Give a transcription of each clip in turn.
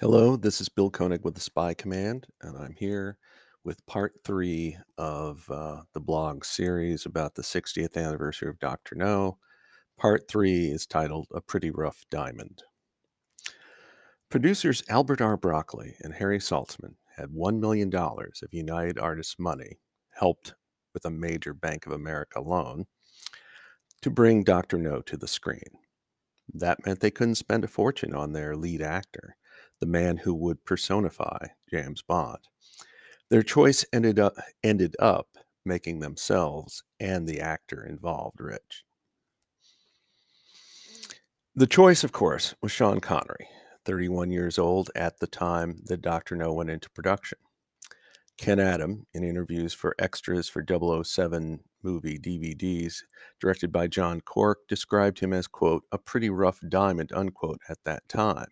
Hello, this is Bill Koenig with the Spy Command, and I'm here with part three of uh, the blog series about the 60th anniversary of Dr. No. Part three is titled A Pretty Rough Diamond. Producers Albert R. Broccoli and Harry Saltzman had $1 million of United Artists money, helped with a major Bank of America loan, to bring Dr. No to the screen. That meant they couldn't spend a fortune on their lead actor the man who would personify James Bond. Their choice ended up ended up making themselves and the actor involved rich. The choice, of course, was Sean Connery, 31 years old at the time that Dr. No went into production. Ken Adam, in interviews for extras for 007 movie DVDs directed by John Cork, described him as, quote, a pretty rough diamond, unquote, at that time.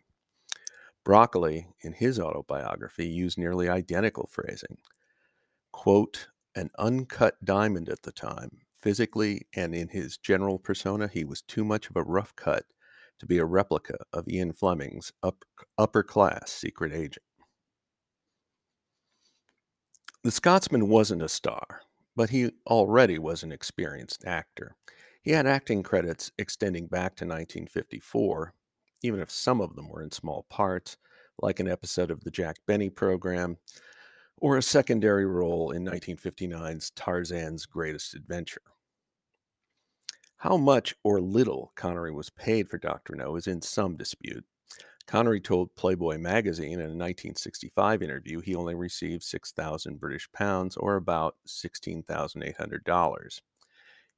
Broccoli, in his autobiography, used nearly identical phrasing. Quote, an uncut diamond at the time. Physically and in his general persona, he was too much of a rough cut to be a replica of Ian Fleming's up, upper class secret agent. The Scotsman wasn't a star, but he already was an experienced actor. He had acting credits extending back to 1954 even if some of them were in small parts, like an episode of the Jack Benny program, or a secondary role in 1959's Tarzan's Greatest Adventure. How much or little Connery was paid for Dr. No is in some dispute. Connery told Playboy magazine in a 1965 interview he only received 6,000 British pounds or about $16,800.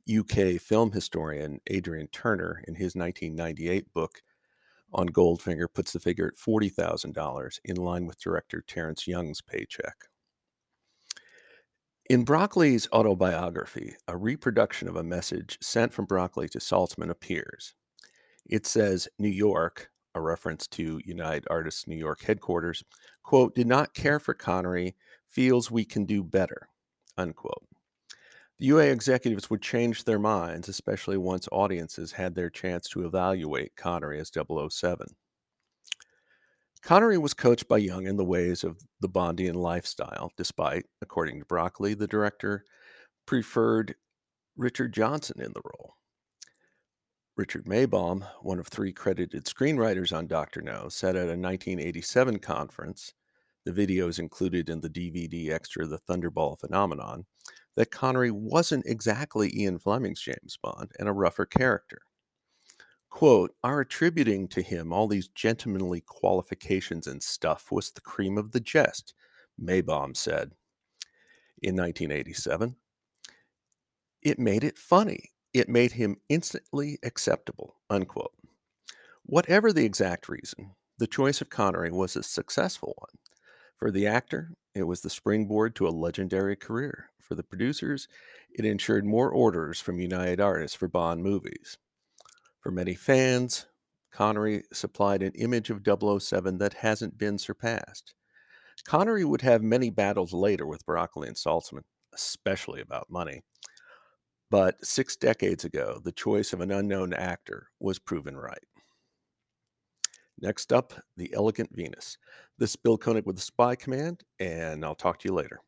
UK film historian Adrian Turner, in his 1998 book on Goldfinger puts the figure at $40,000, in line with director Terence Young's paycheck. In Broccoli's autobiography, a reproduction of a message sent from Broccoli to Saltzman appears. It says New York, a reference to United Artists New York headquarters, quote, did not care for Connery, feels we can do better, unquote. The UA executives would change their minds, especially once audiences had their chance to evaluate Connery as 007. Connery was coached by Young in the ways of the Bondian lifestyle, despite, according to Broccoli, the director preferred Richard Johnson in the role. Richard Maibaum, one of three credited screenwriters on Dr. No, said at a 1987 conference, the video is included in the DVD extra The Thunderball Phenomenon, that Connery wasn't exactly Ian Fleming's James Bond and a rougher character. Quote, our attributing to him all these gentlemanly qualifications and stuff was the cream of the jest, Maibaum said in 1987. It made it funny. It made him instantly acceptable, unquote. Whatever the exact reason, the choice of Connery was a successful one. For the actor, it was the springboard to a legendary career. For the producers, it ensured more orders from United Artists for Bond movies. For many fans, Connery supplied an image of 007 that hasn't been surpassed. Connery would have many battles later with Broccoli and Saltzman, especially about money. But six decades ago, the choice of an unknown actor was proven right. Next up, The Elegant Venus. This is Bill Koenig with the Spy Command, and I'll talk to you later.